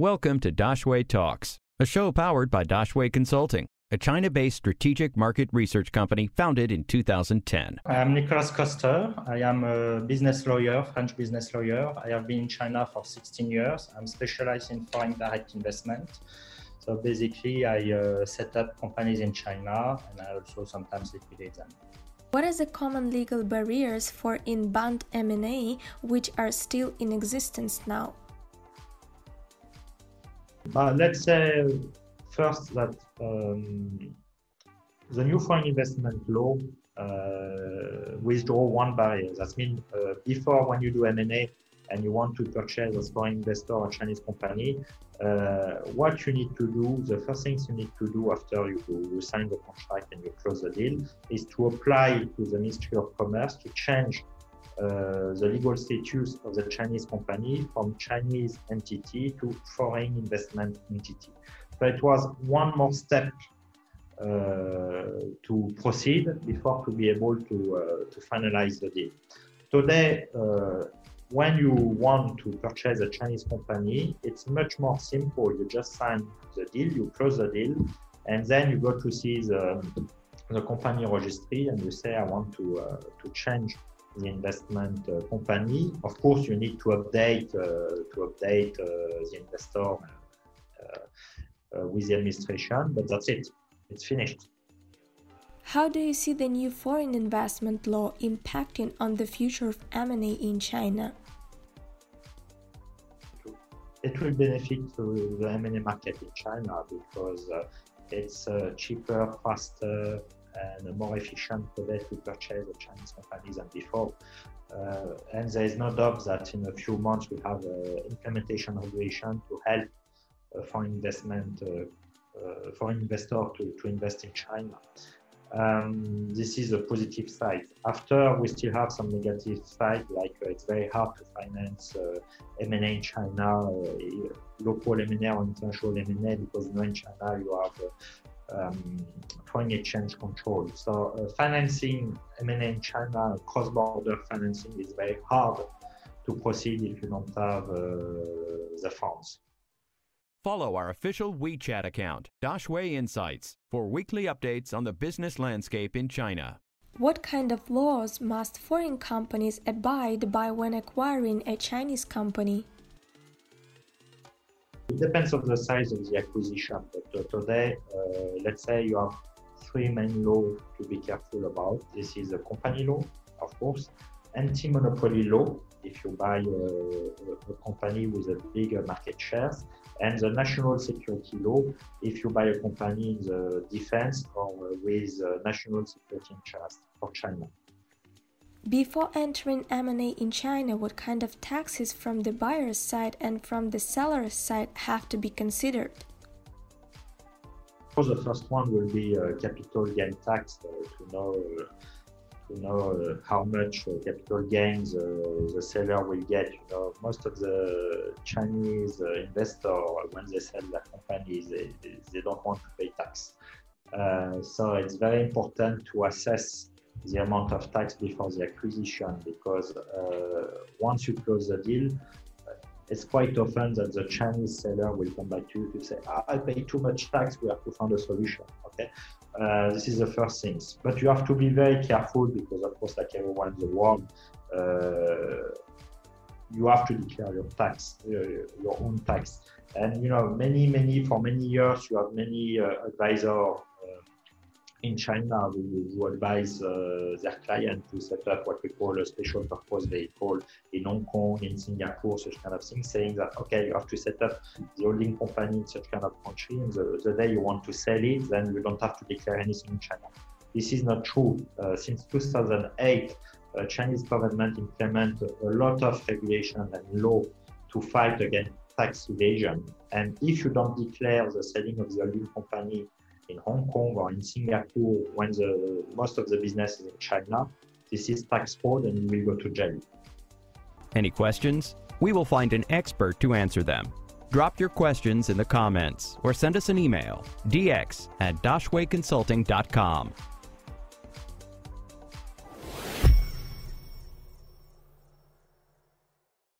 Welcome to Daxue Talks, a show powered by Daxue Consulting, a China based strategic market research company founded in 2010. I am Nicolas Coster. I am a business lawyer, French business lawyer. I have been in China for 16 years. I'm specialized in foreign direct investment. So basically, I uh, set up companies in China and I also sometimes liquidate them. What are the common legal barriers for inbound M&A which are still in existence now? Uh, let's say first that um, the new foreign investment law uh, withdraw one barrier. That means uh, before when you do M&A and you want to purchase a foreign investor or Chinese company, uh, what you need to do, the first things you need to do after you, you sign the contract and you close the deal is to apply to the Ministry of Commerce to change uh, the legal status of the Chinese company from Chinese entity to foreign investment entity. So it was one more step uh, to proceed before to be able to, uh, to finalize the deal. Today, uh, when you want to purchase a Chinese company, it's much more simple. You just sign the deal, you close the deal, and then you go to see the, the company registry and you say, I want to, uh, to change the investment uh, company. Of course, you need to update uh, to update uh, the investor with the administration, but that's it. It's finished. How do you see the new foreign investment law impacting on the future of M&A in China? It will benefit the M&A market in China because uh, it's uh, cheaper, faster, and more efficient way to purchase the Chinese companies than before. Uh, and there is no doubt that in a few months we have uh, implementation regulation to help uh, foreign investment, uh, uh, foreign investor to, to invest in China. Um, this is a positive side. After, we still have some negative side, like uh, it's very hard to finance M&A in China, local M&A or international M&A, because in China you have um, foreign exchange control. So uh, financing M&A in China, cross-border financing is very hard to proceed if you don't have uh, the funds. Follow our official WeChat account, Daxue Insights, for weekly updates on the business landscape in China. What kind of laws must foreign companies abide by when acquiring a Chinese company? It depends on the size of the acquisition, but uh, today, uh, let's say you have three main laws to be careful about. This is the company law, of course, anti-monopoly law, if you buy a, a company with a bigger market shares, and the national security law, if you buy a company in the defense or with national security interest for China. Before entering M&A in China, what kind of taxes from the buyer's side and from the seller's side have to be considered? Of course, the first one will be uh, capital gain tax uh, to know uh, to know uh, how much uh, capital gains uh, the seller will get. You know, most of the Chinese investor when they sell their companies, they, they don't want to pay tax. so it's very important to assess the amount of tax before the acquisition because uh, once you close the deal, uh, it's quite often that the Chinese seller will come back to you to say, I pay too much tax, we have to find a solution. Okay, uh, this is the first thing. But you have to be very careful because, of course, like everyone in the world, uh, you have to declare your tax, uh, your own tax. And you know, many, many for many years, you have many uh, advisors in China who, who advise uh, their client to set up what we call a special purpose vehicle in Hong Kong, in Singapore, such kind of thing, saying that, okay, you have to set up the holding company in such kind of country, and the, the day you want to sell it, then you don't have to declare anything in China. This is not true. Uh, since 2008, uh, Chinese government implement a lot of regulation and law to fight against tax evasion. And if you don't declare the selling of the holding company in Hong Kong or in Singapore when the most of the business is in China, this is tax fraud and will go to jail. Any questions? We will find an expert to answer them. Drop your questions in the comments or send us an email, dx at daxueconsulting.com.